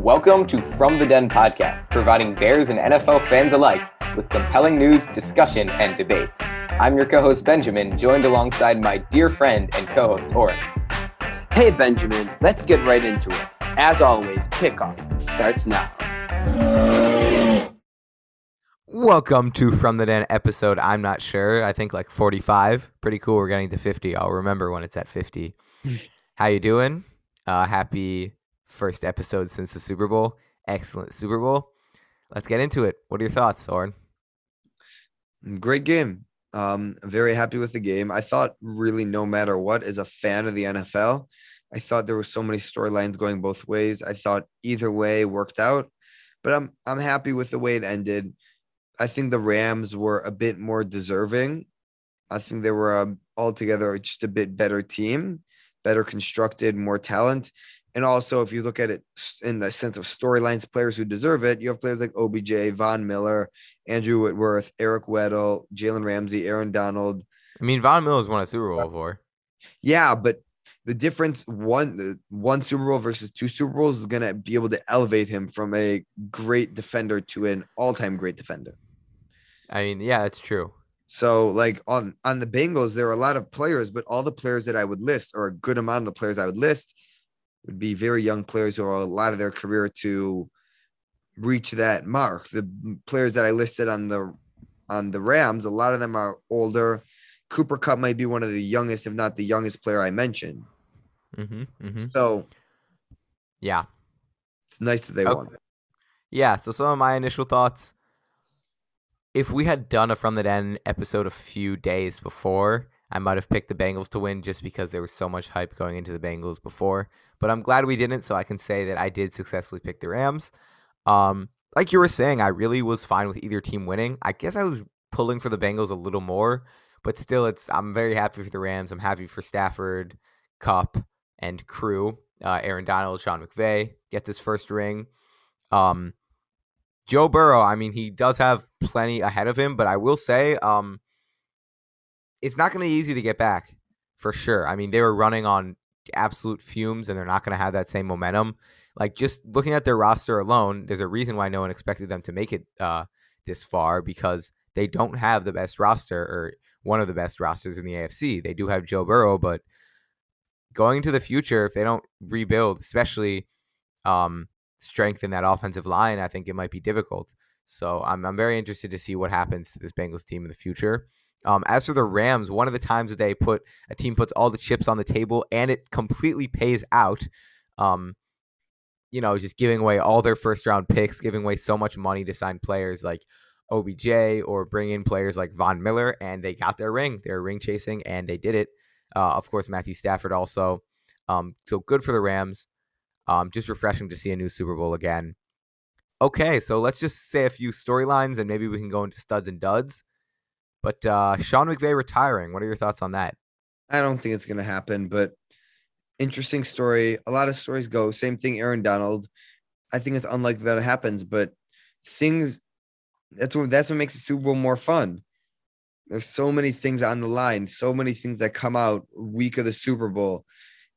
Welcome to From the Den podcast, providing Bears and NFL fans alike with compelling news, discussion, and debate. I'm your co host, Benjamin, joined alongside my dear friend and co host, Oren. Hey, Benjamin, let's get right into it. As always, kickoff starts now. Welcome to From the Den episode. I'm not sure. I think like 45. Pretty cool. We're getting to 50. I'll remember when it's at 50. How you doing? Uh, happy first episode since the Super Bowl. Excellent Super Bowl. Let's get into it. What are your thoughts, Oren? Great game. Um, very happy with the game. I thought really no matter what, as a fan of the NFL, I thought there were so many storylines going both ways. I thought either way worked out, but I'm I'm happy with the way it ended. I think the Rams were a bit more deserving. I think they were um, altogether just a bit better team, better constructed, more talent. And also, if you look at it in the sense of storylines, players who deserve it, you have players like OBJ, Von Miller, Andrew Whitworth, Eric Weddle, Jalen Ramsey, Aaron Donald. I mean, Von Miller's won a Super Bowl before. Yeah, but the difference one one Super Bowl versus two Super Bowls is gonna be able to elevate him from a great defender to an all-time great defender. I mean, yeah, that's true. So, like on on the Bengals, there are a lot of players, but all the players that I would list, or a good amount of the players I would list, would be very young players who are a lot of their career to reach that mark. The players that I listed on the on the Rams, a lot of them are older. Cooper Kupp might be one of the youngest, if not the youngest player I mentioned. Mm-hmm, mm-hmm. So, yeah, it's nice that they okay. won. Yeah. So some of my initial thoughts. If we had done a from the den episode a few days before, I might have picked the Bengals to win just because there was so much hype going into the Bengals before. But I'm glad we didn't, so I can say that I did successfully pick the Rams. Um, like you were saying, I really was fine with either team winning. I guess I was pulling for the Bengals a little more, but still, it's I'm very happy for the Rams. I'm happy for Stafford, Kupp, and crew. Uh, Aaron Donald, Sean McVay get this first ring. Um, Joe Burrow, I mean, he does have plenty ahead of him, but I will say, um, it's not going to be easy to get back for sure. I mean, they were running on absolute fumes and they're not going to have that same momentum. Like just looking at their roster alone, there's a reason why no one expected them to make it uh, this far because they don't have the best roster or one of the best rosters in the AFC. They do have Joe Burrow, but going into the future, if they don't rebuild, especially um, strengthen that offensive line, I think it might be difficult. So I'm I'm very interested to see what happens to this Bengals team in the future. Um, as for the Rams, one of the times that they put a team puts all the chips on the table and it completely pays out. Um, you know, just giving away all their first round picks, giving away so much money to sign players like OBJ or bring in players like Von Miller, and they got their ring. They're ring chasing, and they did it. Uh, of course, Matthew Stafford also. Um, so good for the Rams. Um, just refreshing to see a new Super Bowl again. Okay, so let's just say a few storylines, and maybe we can go into studs and duds. But uh, Sean McVay retiring. What are your thoughts on that? I don't think it's going to happen, but interesting story. A lot of stories go. Same thing, Aaron Donald. I think it's unlikely that it happens, but things that's what that's what makes the Super Bowl more fun. There's so many things on the line, so many things that come out week of the Super Bowl.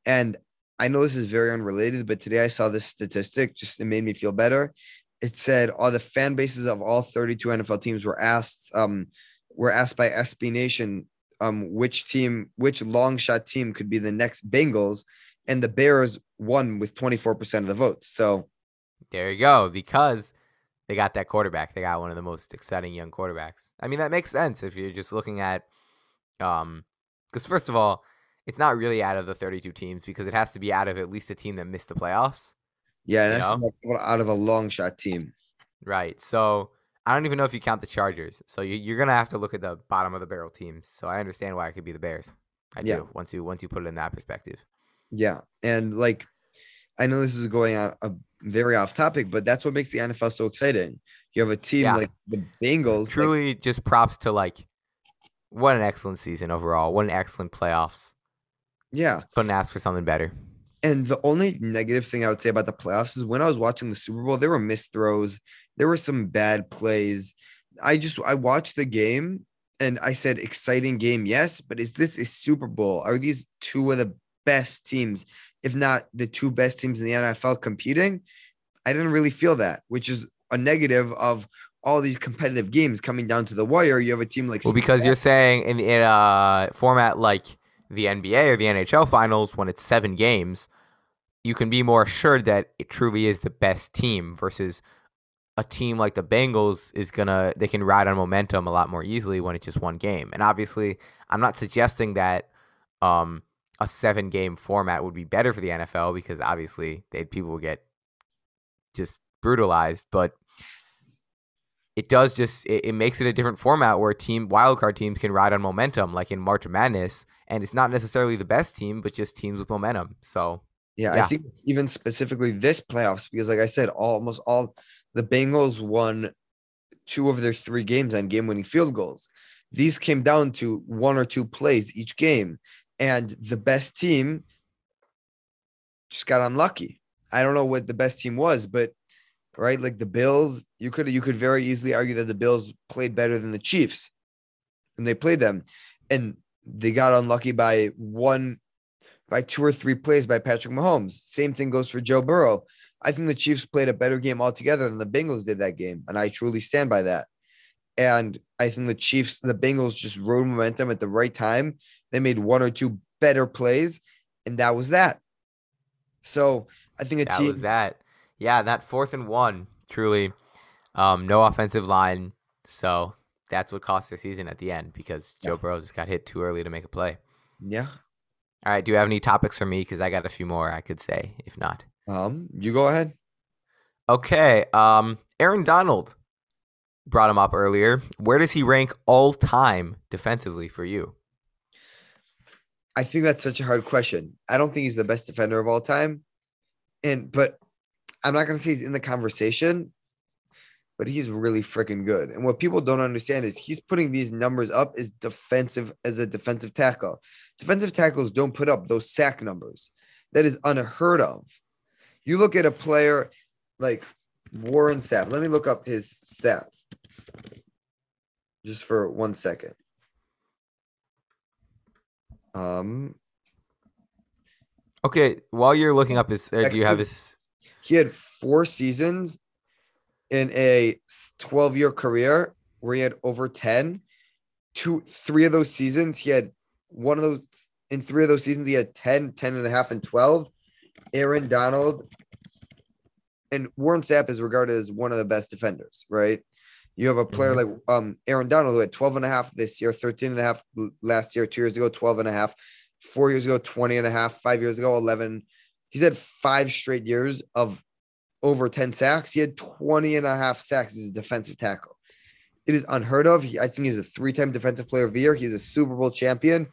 And I know this is very unrelated, but today I saw this statistic, just it made me feel better. It said all the fan bases of all 32 NFL teams were asked um, were asked by SB Nation um, which team, which long shot team could be the next Bengals, and the Bears won with 24% of the votes. So there you go. Because they got that quarterback. They got one of the most exciting young quarterbacks. I mean, that makes sense if you're just looking at, um, because first of all, it's not really out of the 32 teams because it has to be out of at least a team that missed the playoffs. Yeah, and that's out of a long shot team. Right. So I don't even know if you count the Chargers. So you, are gonna have to look at the bottom of the barrel teams. So I understand why it could be the Bears. I yeah. do once you once you put it in that perspective. Yeah, and like I know this is going on a uh, very off topic, but that's what makes the NFL so exciting. You have a team yeah. like the Bengals. Truly, like, just props to like what an excellent season overall. What an excellent playoffs. Yeah, couldn't ask for something better. And the only negative thing I would say about the playoffs is when I was watching the Super Bowl, there were missed throws there were some bad plays. I just I watched the game and I said exciting game, yes, but is this a Super Bowl? Are these two of the best teams, if not the two best teams in the NFL competing? I didn't really feel that, which is a negative of all these competitive games coming down to the wire. You have a team like Well, because you're saying in, in a format like the NBA or the NHL finals, when it's seven games, you can be more assured that it truly is the best team versus a team like the Bengals is gonna they can ride on momentum a lot more easily when it's just one game. And obviously, I'm not suggesting that um, a seven game format would be better for the NFL because obviously they people will get just brutalized, but it does just it, it makes it a different format where team wildcard teams can ride on momentum like in March Madness, and it's not necessarily the best team, but just teams with momentum. So yeah, Yeah. I think even specifically this playoffs because, like I said, almost all the Bengals won two of their three games on game-winning field goals. These came down to one or two plays each game, and the best team just got unlucky. I don't know what the best team was, but right, like the Bills, you could you could very easily argue that the Bills played better than the Chiefs, and they played them, and they got unlucky by one by two or three plays by Patrick Mahomes. Same thing goes for Joe Burrow. I think the Chiefs played a better game altogether than the Bengals did that game, and I truly stand by that. And I think the Chiefs, the Bengals just rode momentum at the right time. They made one or two better plays, and that was that. So I think that team was that. Yeah, that fourth and one, truly, um, no offensive line. So that's what cost their season at the end because Joe Yeah. Burrow just got hit too early to make a play. Yeah. All right, do you have any topics for me? Because I got a few more I could say. If not, Um, you go ahead. okay. Um, Aaron Donald brought him up earlier. Where does he rank all time defensively for you? I think that's such a hard question. I don't think he's the best defender of all time. And but I'm not gonna say he's in the conversation, but he's really freaking good. And what people don't understand is he's putting these numbers up as defensive as a defensive tackle. Defensive tackles don't put up those sack numbers. That is unheard of. You look at a player like Warren Sapp. Let me look up his stats. Just for one second. Um, Okay, while you're looking up his, or do you have his? he had four seasons in a 12 year career where he had over 10 two three of those seasons he had one of those in three of those seasons he had 10 10 and a half and 12 aaron donald and warren sapp is regarded as one of the best defenders right you have a player like um aaron donald who had 12 and a half this year 13 and a half last year two years ago 12 and a half four years ago 20 and a half five years ago 11 he's had five straight years of over 10 sacks. He had 20 and a half sacks as a defensive tackle. It is unheard of. He, I think he's a three time defensive player of the year. He's a Super Bowl champion.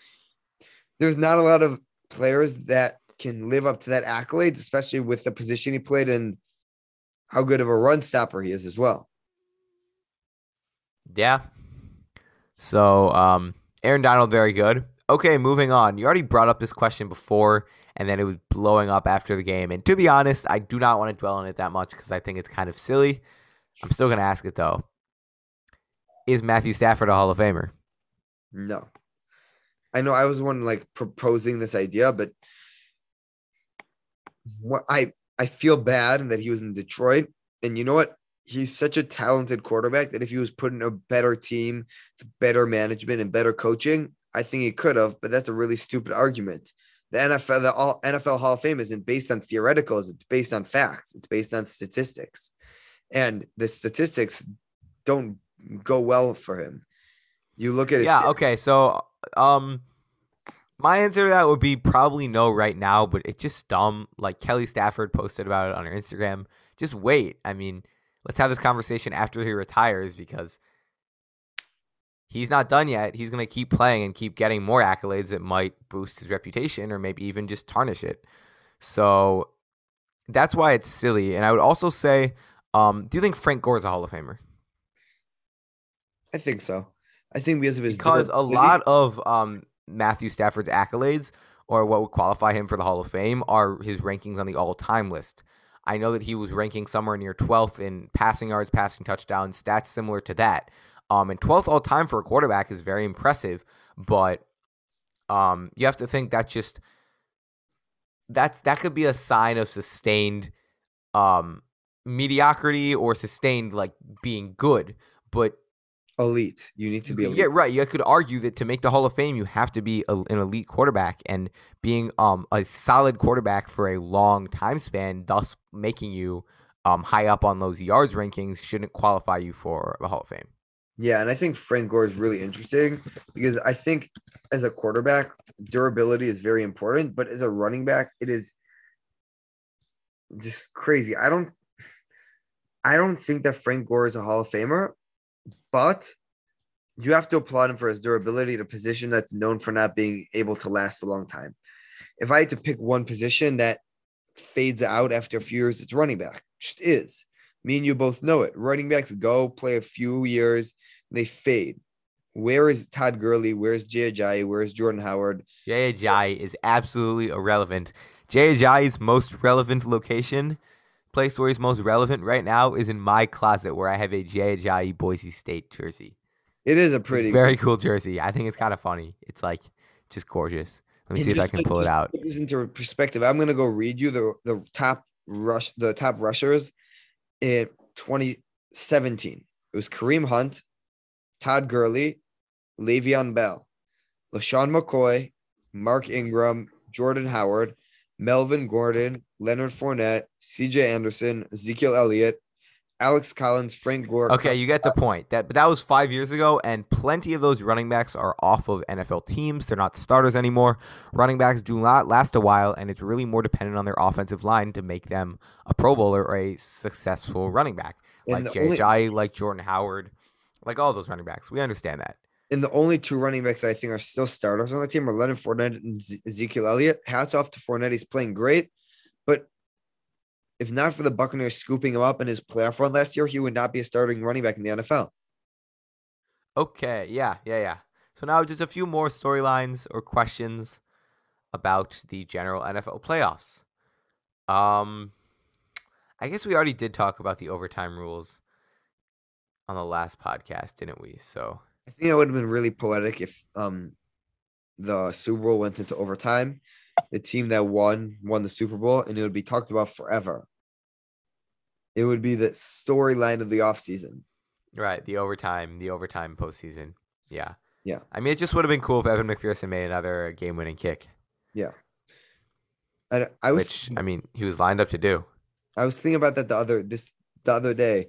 There's not a lot of players that can live up to that accolades, especially with the position he played and how good of a run stopper he is as well. Yeah. So, um, Aaron Donald, very good. Okay, moving on. You already brought up this question before, and then it was blowing up after the game. And to be honest, I do not want to dwell on it that much because I think it's kind of silly. I'm still going to ask it though. Is Matthew Stafford a Hall of Famer? No. I know I was one like proposing this idea, but what I I feel bad that he was in Detroit. And you know what? He's such a talented quarterback that if he was put in a better team, better management, and better coaching, I think he could have. But that's a really stupid argument. The NFL, the all NFL Hall of Fame isn't based on theoreticals, it's based on facts, it's based on statistics. And the statistics don't go well for him. You look at his Yeah, sta- okay. So, um, my answer to that would be probably no right now, but it's just dumb. Like Kelly Stafford posted about it on her Instagram. Just wait. I mean, let's have this conversation after he retires because he's not done yet. He's going to keep playing and keep getting more accolades that might boost his reputation or maybe even just tarnish it. So that's why it's silly. And I would also say, um, do you think Frank Gore is a Hall of Famer? I think so. I think because of his because a lot of um, Matthew Stafford's accolades or what would qualify him for the Hall of Fame are his rankings on the all-time list. I know that he was ranking somewhere near 12th in passing yards, passing touchdowns, stats similar to that. Um, and 12th all time for a quarterback is very impressive, but um, you have to think that's just that's that could be a sign of sustained um, mediocrity or sustained like being good, but Elite. You need to be elite. yeah, right. You could argue that to make the Hall of Fame, you have to be a, an elite quarterback, and being um a solid quarterback for a long time span, thus making you um high up on those yards rankings, shouldn't qualify you for the Hall of Fame. Yeah, and I think Frank Gore is really interesting because I think as a quarterback, durability is very important, but as a running back, it is just crazy. I don't I don't think that Frank Gore is a Hall of Famer, but you have to applaud him for his durability at a position that's known for not being able to last a long time. If I had to pick one position that fades out after a few years, it's running back. Just is. Me and you both know it. Running backs go play a few years, they fade. Where is Todd Gurley? Where's Jay Ajayi? Where's Jordan Howard? Jay Ajayi is absolutely irrelevant. Jay Ajayi's most relevant location, place where he's most relevant right now, is in my closet where I have a Jay Ajayi Boise State jersey. It is a pretty Very cool jersey. I think it's kind of funny. It's like just gorgeous. Let me And see if I can like, pull it out. Put this into perspective. I'm gonna go read you the the top rush the top rushers in 2017. It was Kareem Hunt, Todd Gurley, Le'Veon Bell, LeSean McCoy, Mark Ingram, Jordan Howard, Melvin Gordon, Leonard Fournette, CJ Anderson, Ezekiel Elliott, Alex Collins, Frank Gore. Okay, you get the point. That but that was five years ago, and plenty of those running backs are off of NFL teams. They're not starters anymore. Running backs do not last a while, and it's really more dependent on their offensive line to make them a Pro Bowler or a successful running back, like JJ, only- like Jordan Howard, like all those running backs. We understand that. And the only two running backs I think are still starters on the team are Leonard Fournette and Ezekiel Elliott. Hats off to Fournette; he's playing great. But if not for the Buccaneers scooping him up in his playoff run last year, he would not be a starting running back in the NFL. Okay, yeah, yeah, yeah. So now just a few more storylines or questions about the general NFL playoffs. Um I guess we already did talk about the overtime rules on the last podcast, didn't we? So I think that would have been really poetic if um the Super Bowl went into overtime. The team that won won the Super Bowl, and it would be talked about forever. It would be the storyline of the offseason. right, the overtime, the overtime postseason. Yeah. Yeah. I mean it just would have been cool if Evan McPherson made another game winning kick. Yeah. And I was Which I mean he was lined up to do. I was thinking about that the other this the other day.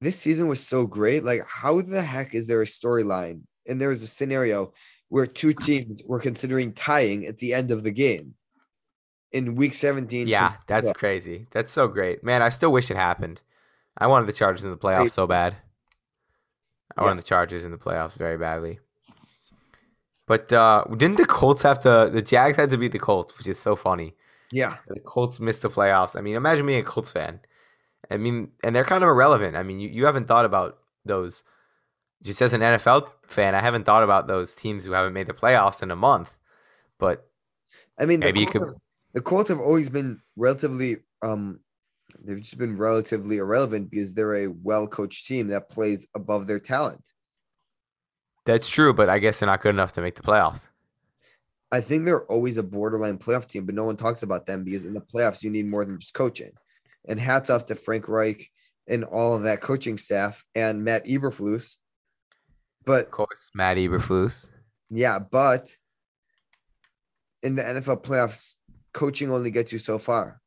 This season was so great. Like, how the heck is there a storyline? And there was a scenario where two teams were considering tying at the end of the game in week 17. Yeah, that's Yeah. crazy. That's so great. Man, I still wish it happened. I wanted the Chargers in the playoffs so bad. I Yeah. wanted the Chargers in the playoffs very badly. But uh didn't the Colts have to the Jags had to beat the Colts, which is so funny. yeah. The Colts missed the playoffs. I mean, imagine being a Colts fan. I mean, and they're kind of irrelevant. I mean, you, you haven't thought about those just as an NFL fan, I haven't thought about those teams who haven't made the playoffs in a month. But I mean, Maybe the you could- have, the Colts have always been relatively, um, they've just been relatively irrelevant because they're a well coached team that plays above their talent. that's true, but I guess they're not good enough to make the playoffs. I think they're always a borderline playoff team, but no one talks about them because in the playoffs, you need more than just coaching. And hats off to Frank Reich and all of that coaching staff and Matt Eberflus. But Of course, Matt Eberflus. yeah, but in the NFL playoffs, coaching only gets you so far.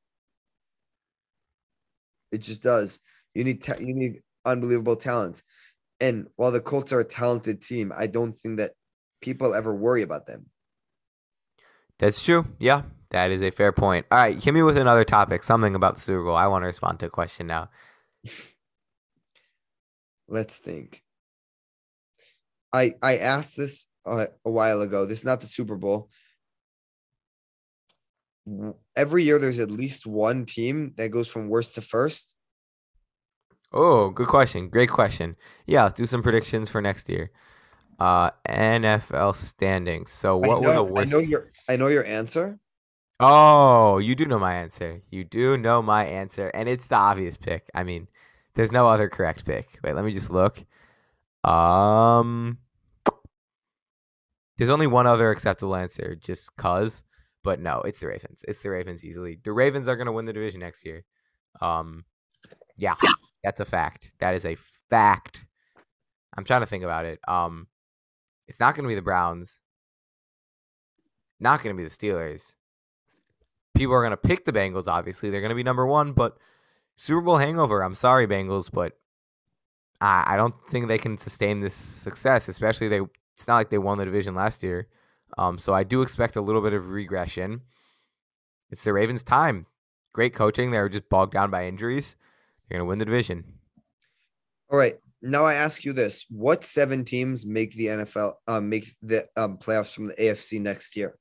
It just does. You need ta- you need unbelievable talent. And while the Colts are a talented team, I don't think that people ever worry about them. That's true. Yeah, that is a fair point. All right, hit me with another topic, something about the Super Bowl. I want to respond to a question now. Let's think. I I asked this uh, a while ago. This is not the Super Bowl. Every year, there's at least one team that goes from worst to first. Oh, good question. Great question. Yeah, let's do some predictions for next year. Uh, NFL standings. So, what were the worst? I know your I know your answer. Oh, you do know my answer. You do know my answer, and it's the obvious pick. I mean, there's no other correct pick. Wait, let me just look. Um, there's only one other acceptable answer, just cause. But no, it's the Ravens. It's the Ravens easily. The Ravens are gonna win the division next year. Um, Yeah, that's a fact. That is a fact. I'm trying to think about it. Um, it's not going to be the Browns. Not going to be the Steelers. People are going to pick the Bengals. Obviously, they're going to be number one. But Super Bowl hangover. I'm sorry, Bengals, but I, I don't think they can sustain this success. Especially they. It's not like they won the division last year. Um, so I do expect a little bit of regression. It's the Ravens' time. Great coaching. They were just bogged down by injuries. They're going to win the division. All right. Now I ask you this: What seven teams make the NFL um, make the um, playoffs from the AFC next year?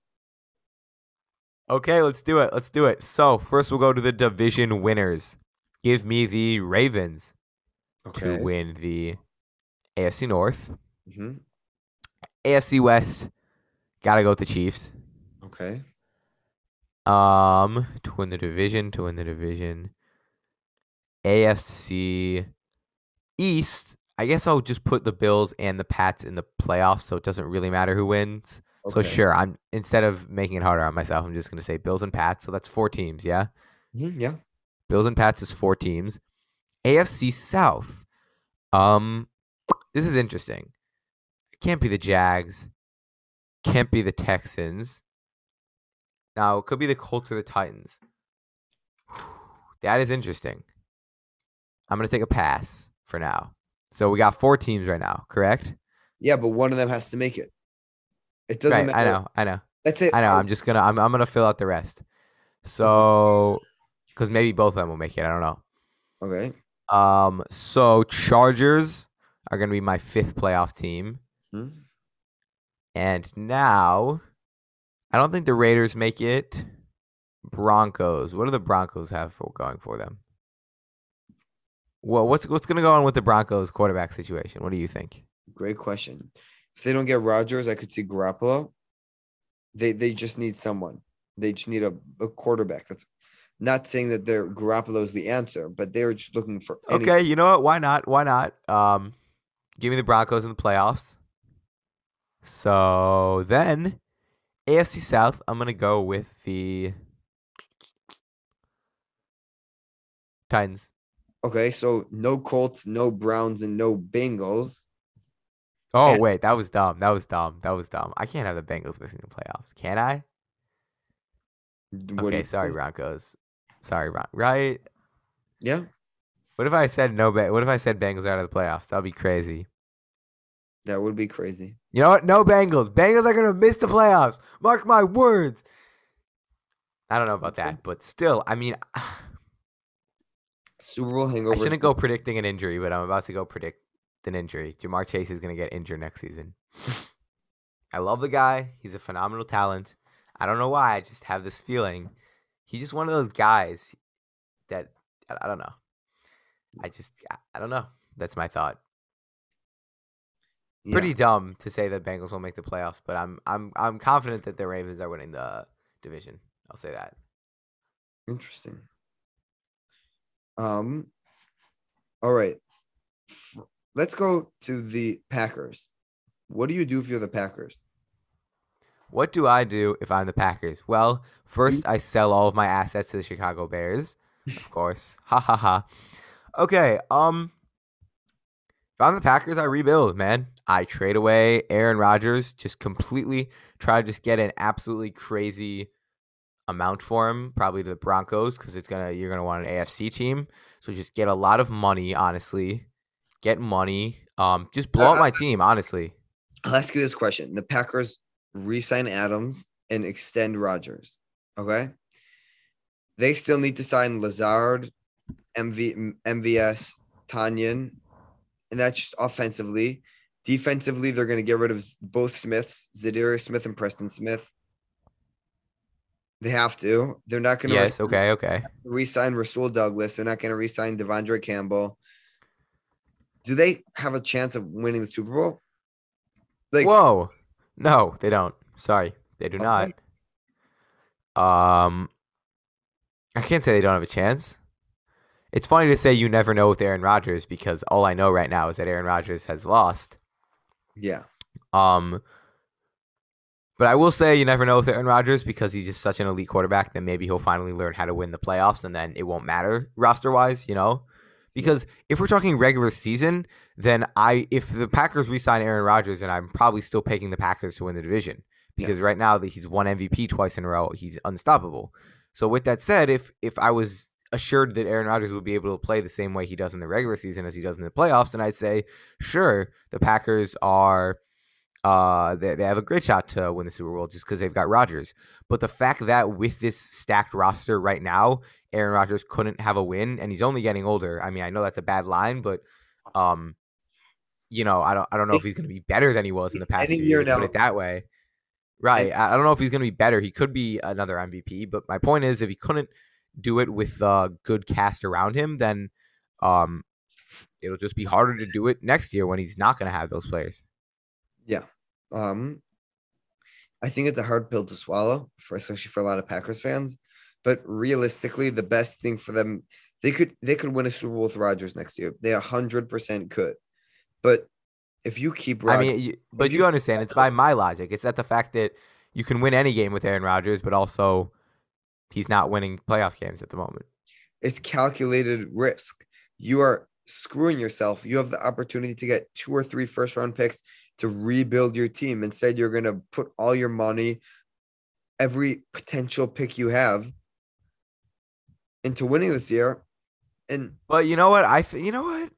Okay, let's do it. Let's do it. So first, we'll go to the division winners. Give me the Ravens to win the AFC North. hmm AFC West, gotta go with the Chiefs. Okay. Um, to win the division, to win the division. AFC East, I guess I'll just put the Bills and the Pats in the playoffs, so it doesn't really matter who wins. So sure, I'm instead of making it harder on myself, I'm just gonna say Bills and Pats. So that's four teams, yeah. Mhm, Yeah. Bills and Pats is four teams. AFC South. Um, this is interesting. It can't be the Jags. Can't be the Texans. Now it could be the Colts or the Titans. That is interesting. I'm gonna take a pass for now. So we got four teams right now, correct? Yeah, but one of them has to make it. It doesn't right. matter. I know. I know. That's it. I know. I'm just gonna. I'm. I'm gonna fill out the rest. So, because maybe both of them will make it. I don't know. Okay. Um, so Chargers are gonna be my fifth playoff team, Hmm. and now I don't think the Raiders make it. Broncos. What do the Broncos have for going for them? Well, what's what's gonna go on with the Broncos quarterback situation? What do you think? Great question. If they don't get Rodgers, I could see Garoppolo. They they just need someone. They just need a, a quarterback. That's not saying that their Garoppolo is the answer, but they're just looking for any- Okay, you know what? Why not? Why not? Um, give me the Broncos in the playoffs. So then, AFC South, I'm gonna go with the Titans. Okay, so no Colts, no Browns, and no Bengals. Oh And- wait, that was dumb. That was dumb. That was dumb. I can't have the Bengals missing the playoffs, can I? What Okay, sorry, think? Broncos. Sorry, Bron- right? Yeah, What if I said no? Ba- what if I said Bengals are out of the playoffs? That'd be crazy. that would be crazy. You know what? No Bengals. Bengals are gonna miss the playoffs. Mark my words. I don't know about that, but still, I mean, Super Bowl hangover. I shouldn't go predicting an injury, but I'm about to go predict an injury. Ja'Marr Chase is gonna get injured next season. I love the guy. He's a phenomenal talent. I don't know why. I just have this feeling. He's just one of those guys that I don't know. I just I- I don't know. That's my thought. Yeah, Pretty dumb to say that Bengals won't make the playoffs, but I'm I'm I'm confident that the Ravens are winning the division. I'll say that. interesting. Um. All right. Let's go to the Packers. What do you do if you're the Packers? What do I do if I'm the Packers? Well, first I sell all of my assets to the Chicago Bears, of course. Ha ha ha. Okay, um if I'm the Packers, I rebuild, man. I trade away Aaron Rodgers, just completely try to just get an absolutely crazy amount for him, probably to the Broncos, because it's gonna you're gonna want an AFC team. So just get a lot of money, honestly. Get money. Um, just blow up Uh, my team, honestly. I'll ask you this question: The Packers re-sign Adams and extend Rodgers. Okay. They still need to sign Lazard, MV, MVS, Tonyan, and that's just offensively. Defensively, they're going to get rid of both Smiths, Za'Darius Smith and Preston Smith. They have to. They're not going to Yes, okay, okay. Resign Rasul Douglas. They're not going to re-sign De'Vondre Campbell. Do they have a chance of winning the Super Bowl? Like, Whoa. No, they don't. Sorry. They do not. Um I can't say they don't have a chance. It's funny to say you never know with Aaron Rodgers because all I know right now is that Aaron Rodgers has lost. yeah. Um but I will say you never know with Aaron Rodgers because he's just such an elite quarterback that maybe he'll finally learn how to win the playoffs and then it won't matter roster wise, you know? Because if we're talking regular season, then I if the Packers re-sign Aaron Rodgers, then I'm probably still picking the Packers to win the division because right now that he's won MVP twice in a row, he's unstoppable. So with that said, if if I was assured that Aaron Rodgers would be able to play the same way he does in the regular season as he does in the playoffs, then I'd say sure, the Packers are uh they, they have a great shot to win the Super Bowl just because they've got Rodgers. But the fact that with this stacked roster right now, Aaron Rodgers couldn't have a win and he's only getting older. I mean, I know that's a bad line, but um you know, I don't I don't know if he's gonna be better than he was in the past year years, put it that way. Right. I I don't know if he's gonna be better. He could be another MVP, but my point is if he couldn't do it with a good cast around him, then um it'll just be harder to do it next year when he's not gonna have those players. Yeah. Um I think it's a hard pill to swallow for especially for a lot of Packers fans. But realistically, the best thing for them, they could they could win a Super Bowl with Rodgers next year. They hundred percent could. But if you keep I mean, you, but you- you understand it's by my logic. It's that the fact that you can win any game with Aaron Rodgers, but also he's not winning playoff games at the moment. it's calculated risk. You are screwing yourself. You have the opportunity to get two or three first round picks to rebuild your team. Instead, you're going to put all your money, every potential pick you have, into winning this year. And But you know what? I th- you know what?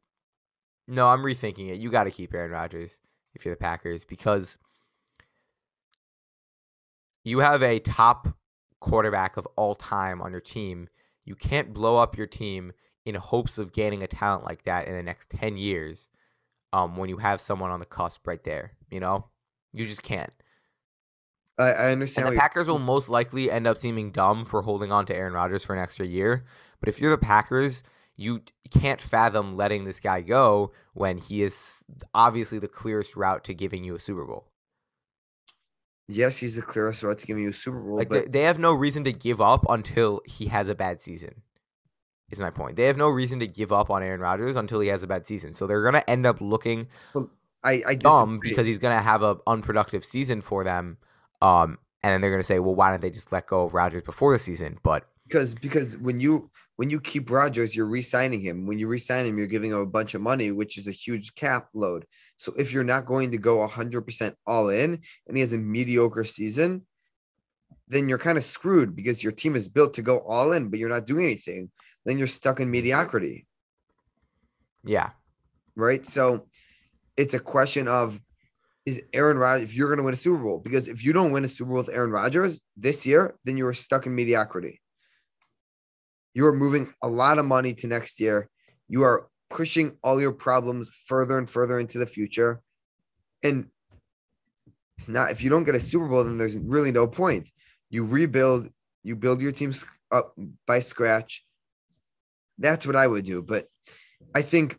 No, I'm rethinking it. You got to keep Aaron Rodgers if you're the Packers because you have a top quarterback of all time on your team. You can't blow up your team in hopes of gaining a talent like that in the next 10 years um, when you have someone on the cusp right there. You know? You just can't. I, I understand. And the Packers will most likely end up seeming dumb for holding on to Aaron Rodgers for an extra year. But if you're the Packers, you can't fathom letting this guy go when he is obviously the clearest route to giving you a Super Bowl. yes, he's the clearest route to giving you a Super Bowl. Like they, they have no reason to give up until he has a bad season. Is my point. They have no reason to give up on Aaron Rodgers until he has a bad season. So they're gonna end up looking I, I dumb disagree. because he's gonna have an unproductive season for them. Um, and then they're gonna say, well, why don't they just let go of Rodgers before the season? But because because when you when you keep Rodgers, you're re-signing him. When you re-sign him, you're giving him a bunch of money, which is a huge cap load. So if you're not going to go 100% all in and he has a mediocre season, then you're kind of screwed because your team is built to go all in, but you're not doing anything. Then you're stuck in mm-hmm. mediocrity, yeah, right? So it's a question of is Aaron Rodgers if you're going to win a Super Bowl because if you don't win a Super Bowl with Aaron Rodgers this year, then you are stuck in mediocrity. You are moving a lot of money to next year. You are pushing all your problems further and further into the future. And now, if you don't get a Super Bowl, then there's really no point. You rebuild, you build your team up by scratch. That's what I would do. But I think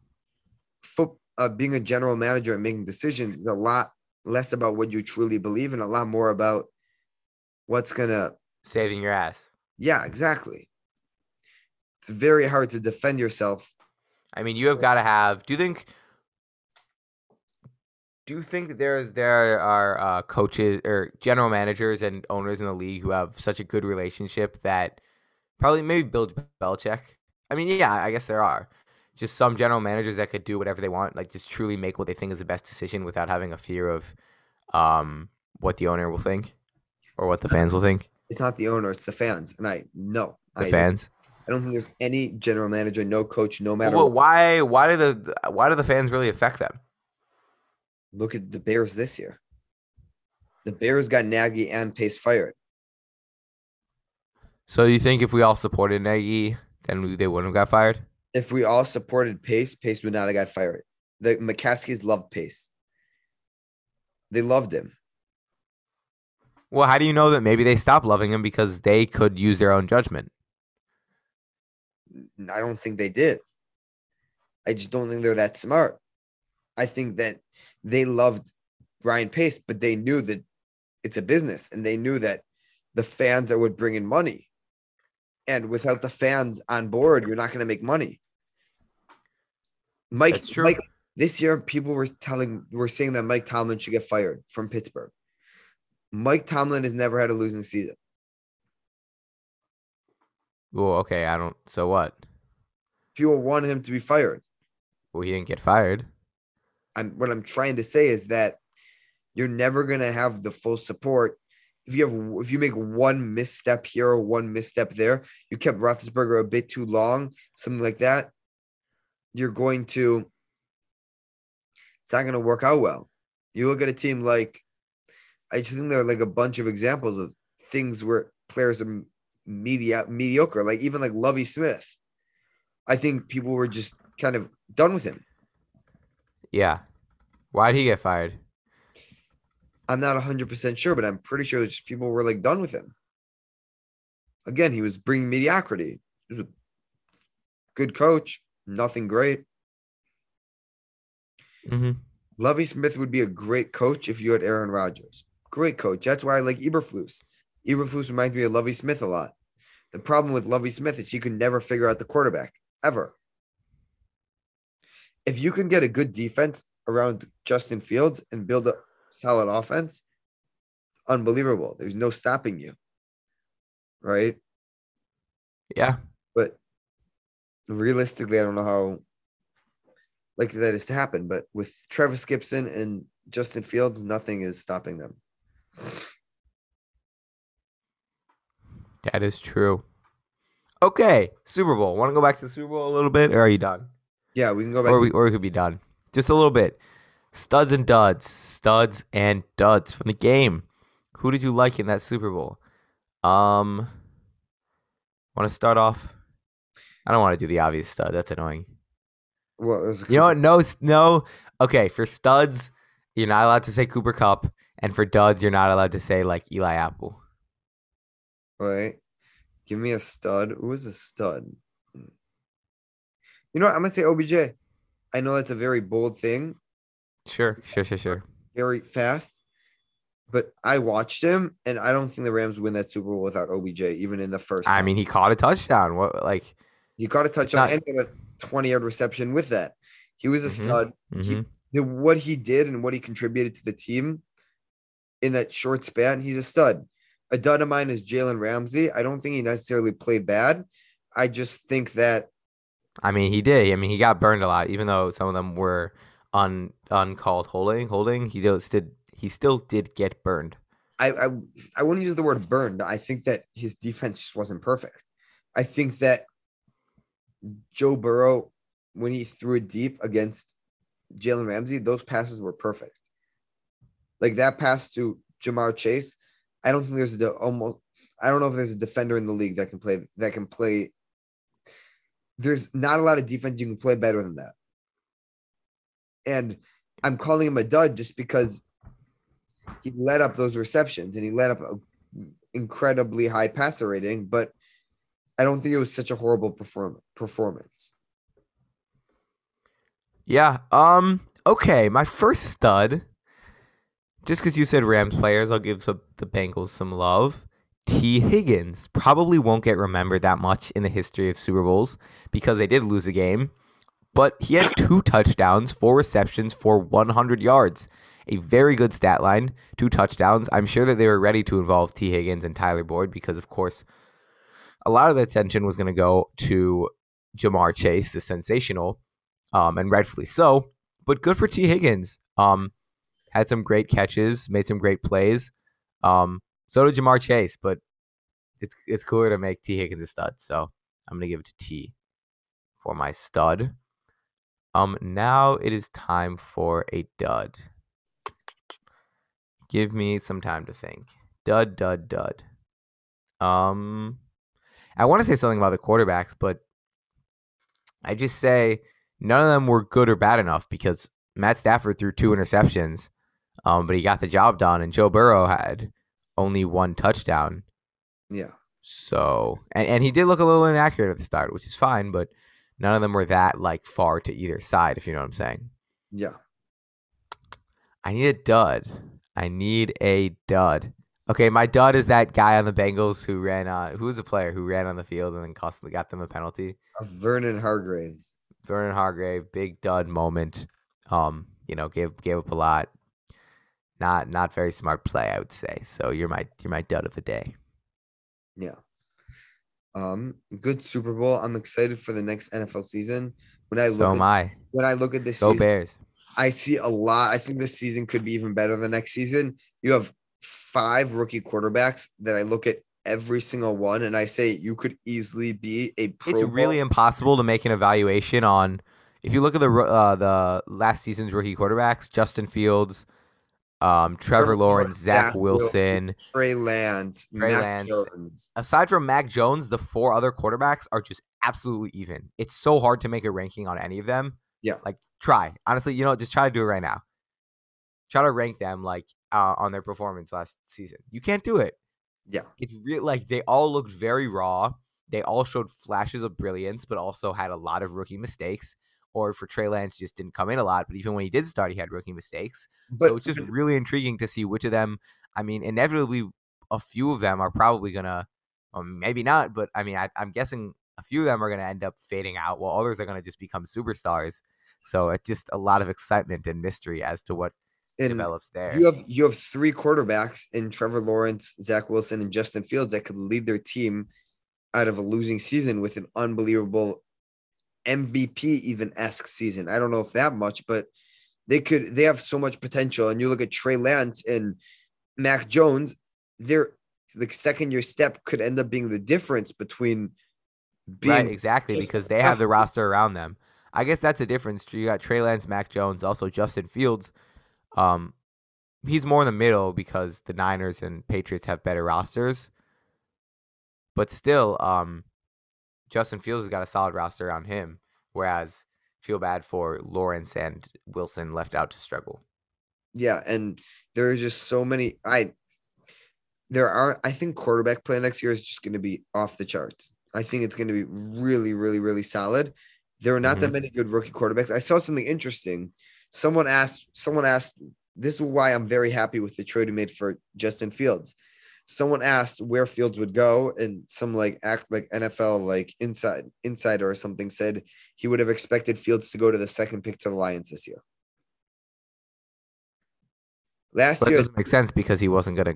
uh, being a general manager and making decisions is a lot less about what you truly believe and a lot more about what's gonna. saving your ass. Yeah, exactly. It's very hard to defend yourself. I mean, you have got to have. Do you think? Do you think there's there are uh, coaches or general managers and owners in the league who have such a good relationship that probably maybe Bill Belichick? I mean, yeah, I guess there are. Just some general managers that could do whatever they want, like just truly make what they think is the best decision without having a fear of um, what the owner will think or what the fans will think. It's not the owner; it's the fans. And I know The I, fans. I don't think there's any general manager, no coach, no matter. Well, what. why? Why do the why do the fans really affect them? Look at the Bears this year. The Bears got Nagy and Pace fired. So you think if we all supported Nagy, then we, they wouldn't have got fired? If we all supported Pace, Pace would not have got fired. The McCaskeys loved Pace. They loved him. Well, how do you know that maybe they stopped loving him because they could use their own judgment? I don't think they did. I just don't think they're that smart. I think that they loved Ryan Pace, but they knew that it's a business and they knew that the fans are would bring in money. And without the fans on board, you're not going to make money. Mike, That's true. Mike, this year people were telling were saying that Mike Tomlin should get fired from Pittsburgh. Mike Tomlin has never had a losing season. Well, okay, I don't. So what? people wanted him to be fired. Well, he didn't get fired. I'm what I'm trying to say is that you're never gonna have the full support. If you have if you make one misstep here or one misstep there, you kept Roethlisberger a bit too long, something like that, you're going to it's not gonna work out well. You look at a team like I just think there are like a bunch of examples of things where players are media mediocre, like even like Lovie Smith. I think people were just kind of done with him. Yeah. Why'd he get fired? I'm not 100% sure, but I'm pretty sure just people were like done with him. Again, he was bringing mediocrity. He was a good coach, nothing great. Mm-hmm. Lovie Smith would be a great coach if you had Aaron Rodgers. Great coach. That's why I like Eberflus. Eberflus reminds me of Lovie Smith a lot. The problem with Lovie Smith is he could never figure out the quarterback ever. If you can get a good defense around Justin Fields and build a solid offense, it's unbelievable. There's no stopping you. Right? Yeah. But realistically, I don't know how likely that is to happen. But with Travis Gibson and Justin Fields, nothing is stopping them. That is true. Okay, Super Bowl. Want to go back to the Super Bowl a little bit, or are you done? Yeah, we can go back. Or to- we, or we could be done. Just a little bit. Studs and duds. Studs and duds from the game. Who did you like in that Super Bowl? Um, want to start off? I don't want to do the obvious stud. That's annoying. well, it was You know what? No, no. Okay, for studs, you're not allowed to say Cooper Kupp, and for duds, you're not allowed to say like Eli Apple. Right. Give me a stud. Who is a stud? You know what? I'm gonna say OBJ. I know that's a very bold thing, Sure, sure, sure, sure. very fast, but I watched him, and I don't think the Rams win that Super Bowl without OBJ, even in the first. I half. mean, he caught a touchdown. What like? he caught a touchdown not- and a 20 yard reception with that. He was a Mhm. stud. mhm. The what he did and what he contributed to the team in that short span, he's a stud. A dud of mine is Jalen Ramsey. I don't think he necessarily played bad. I just think that I mean, he did. I mean, he got burned a lot, even though some of them were un uncalled holding. Holding. He still did. He still did get burned. I, I I wouldn't use the word burned. I think that his defense just wasn't perfect. I think that Joe Burrow, when he threw it deep against Jalen Ramsey, those passes were perfect. Like that pass to Ja'Marr Chase, I don't think there's a de- almost. I don't know if there's a defender in the league that can play that can play. There's not a lot of defense you can play better than that. And I'm calling him a dud just because he led up those receptions and he led up an incredibly high passer rating, but I don't think it was such a horrible perform- performance. Yeah. Um. Okay. My first stud. Just because you said Rams players, I'll give some, the Bengals some love. Tee Higgins probably won't get remembered that much in the history of Super Bowls because they did lose a game, but he had two touchdowns, four receptions for 100 yards. A very good stat line, two touchdowns. I'm sure that they were ready to involve Tee Higgins and Tyler Boyd because, of course, a lot of the attention was going to go to Ja'Marr Chase, the sensational, um, and rightfully so. But good for Tee Higgins. Um, had some great catches, made some great plays. Um, so did Ja'Marr Chase, but it's it's cooler to make Tee Higgins a stud. So I'm gonna give it to T for my stud. Um, now it is time for a dud. Give me some time to think. Dud, dud, dud. Um, I want to say something about the quarterbacks, but I just say none of them were good or bad enough because Matt Stafford threw two interceptions, um, but he got the job done, and Joe Burrow had only one touchdown. Yeah. So, and, and he did look a little inaccurate at the start, which is fine, but none of them were that like far to either side, if you know what I'm saying. Yeah. I need a dud. I need a dud. Okay, my dud is that guy on the Bengals who ran on who was a player who ran on the field and then constantly got them a penalty. Uh, Vernon Hargreaves. Vernon Hargrave, big dud moment. Um, you know, gave gave up a lot. Not not very smart play, I would say. So you're my you're my dud of the day. Yeah. Um, good Super Bowl. I'm excited for the next NFL season. When I So look am at, I. when I look at this Go season, Bears. I see a lot. I think this season could be even better than next season. You have five rookie quarterbacks that I look at every single one, and I say you could easily be a Pro It's really Bowl- impossible to make an evaluation on. If you look at the uh, the last season's rookie quarterbacks, Justin Fields, um, Trevor Lawrence, Zach Zach Wilson. Trey Lance, Trey Mac Lance. Jones. Aside from Mac Jones, the four other quarterbacks are just absolutely even. It's so hard to make a ranking on any of them. Yeah. Like try honestly, you know, just try to do it right now. Try to rank them like uh, on their performance last season. You can't do it. Yeah. It's real like they all looked very raw. They all showed flashes of brilliance, but also had a lot of rookie mistakes. Or for Trey Lance, just didn't come in a lot. But even when he did start, he had rookie mistakes. But so it's just really intriguing to see which of them. I mean, inevitably, a few of them are probably gonna, or maybe not, but I mean, I, I'm guessing a few of them are gonna end up fading out, while others are gonna just become superstars. So it's just a lot of excitement and mystery as to what and develops there. you have you have three quarterbacks in Trevor Lawrence, Zach Wilson, and Justin Fields that could lead their team out of a losing season with an unbelievable MVP even esque season. I don't know if that much, but they could they have so much potential. And you look at Trey Lance and Mac Jones, their the second year step could end up being the difference between being right, exactly, because they have the roster around them. I guess that's a difference. You got Trey Lance, Mac Jones, also Justin Fields. Um, he's more in the middle because the Niners and Patriots have better rosters. But still, um, Justin Fields has got a solid roster on him, whereas feel bad for Lawrence and Wilson left out to struggle. Yeah, and there are just so many. I there are. I think quarterback play next year is just going to be off the charts. I think it's going to be really, really, really solid. There are not that mm-hmm. many good rookie quarterbacks. I saw something interesting. Someone asked. Someone asked. This is why I'm very happy with the trade we made for Justin Fields. Someone asked where Fields would go, and some like act like NFL like inside insider or something said he would have expected Fields to go to the second pick to the Lions this year. Last But year, doesn't make sense because he wasn't gonna.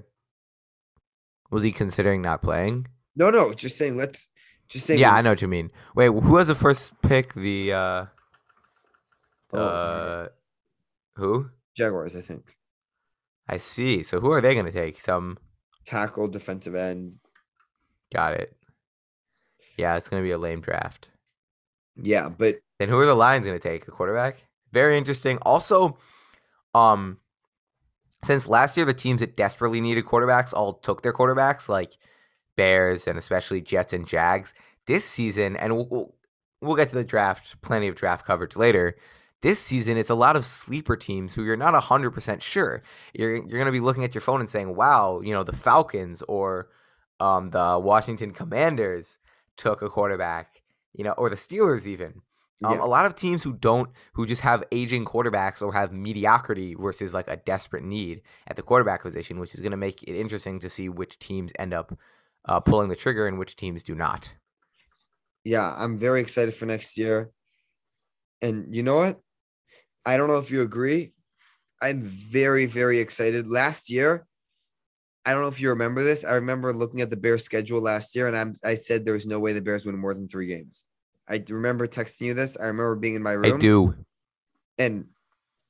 Was he considering not playing? no, no, just saying. Let's just saying. Yeah, I know what you mean. Wait, who was the first pick? The uh, Oh, uh, who? Jaguars, I think. I see. So who are they gonna take? Some Tackle, defensive end. got it. Yeah, it's gonna be a lame draft. Yeah, but Then who are the Lions gonna take? A quarterback? Very interesting. Also, um, since last year the teams that desperately needed quarterbacks all took their quarterbacks, like Bears and especially Jets and Jags. This season, and we'll we'll, we'll get to the draft. Plenty of draft coverage later. This season, it's a lot of sleeper teams who you're not hundred percent sure. You're you're gonna be looking at your phone and saying, "Wow, you know the Falcons or um, the Washington Commanders took a quarterback." You know, or the Steelers even. Um, yeah, A lot of teams who don't, who just have aging quarterbacks or have mediocrity versus like a desperate need at the quarterback position, which is going to make it interesting to see which teams end up uh, pulling the trigger and which teams do not. yeah, I'm very excited for next year. And you know what? I don't know if you agree. I'm very, very excited. Last year, I don't know if you remember this. I remember looking at the Bears schedule last year, and I'm I said there was no way the Bears win more than three games. I remember texting you this. I remember being in my room. I do. and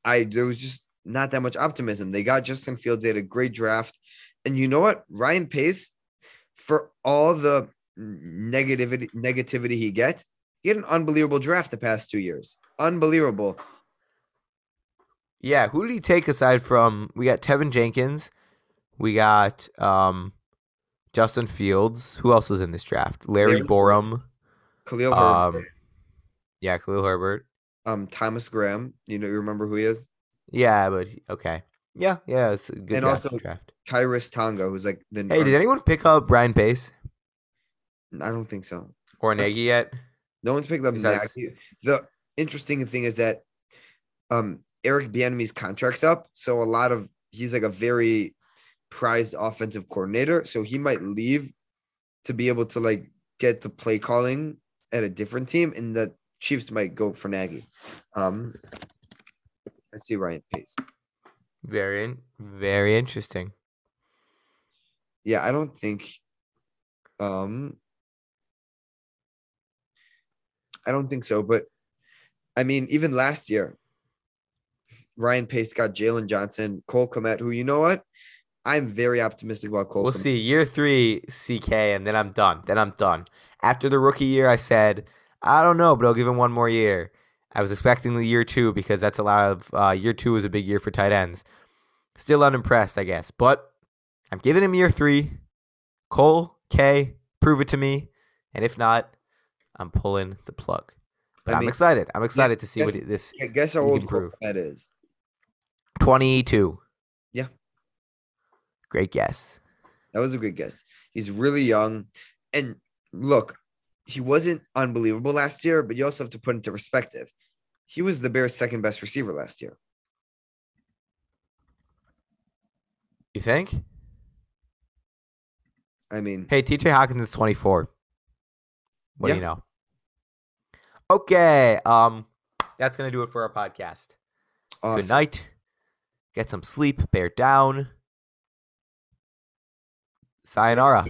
I there was just not that much optimism. They got Justin Fields. They had a great draft, and you know what? Ryan Pace, for all the negativity negativity he gets, he had an unbelievable draft the past two years. Unbelievable. Yeah, who did he take aside from? We got Teven Jenkins, we got um, Justin Fields. Who else was in this draft? Larry Larry Borom. Khalil Um, Herbert, yeah, Khalil Herbert. um, Thomas Graham. You know, you remember who he is? Yeah, but okay. Yeah, yeah, it's a good And draft, also- draft. Khyiris Tonga, who's like the. Hey, did anyone pick up Ryan Pace I don't think so. or Nagy yet? No one's picked up Nagy. The interesting thing is that um Eric Bieniemy's contract's up, so a lot of he's like a very prized offensive coordinator, so he might leave to be able to like get the play calling at a different team, and the Chiefs might go for Nagy. Um, let's see Ryan Pace. Very, in- very interesting. Yeah, I don't think. Um, I don't think so. But I mean, even last year, Ryan Pace got Jaylon Johnson, Cole Kmet, who you know what? I'm very optimistic about Cole. We'll Kmet. see. Year three, CK, and then I'm done. Then I'm done. After the rookie year, I said, I don't know, but I'll give him one more year. I was expecting the year two because that's a lot of uh, year two is a big year for tight ends. Still unimpressed, I guess, but I'm giving him year three. Cole K, prove it to me, and if not, I'm pulling the plug. But I I'm excited. I'm excited to see what guess- he- this Yeah, guess how old Cole prove. Kmet is. 22. Yeah. Great guess. That was a good guess. He's really young. And look, he wasn't unbelievable last year, but you also have to put into perspective. He was the Bears' second best receiver last year. You think? I mean, Hey, TJ Hawkins is 24. What Yeah. do you know? Okay. Um, that's gonna do it for our podcast. awesome. Good night. Get some sleep. Bear down. Sayonara.